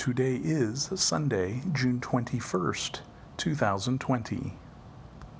Today is Sunday, June 21st, 2020.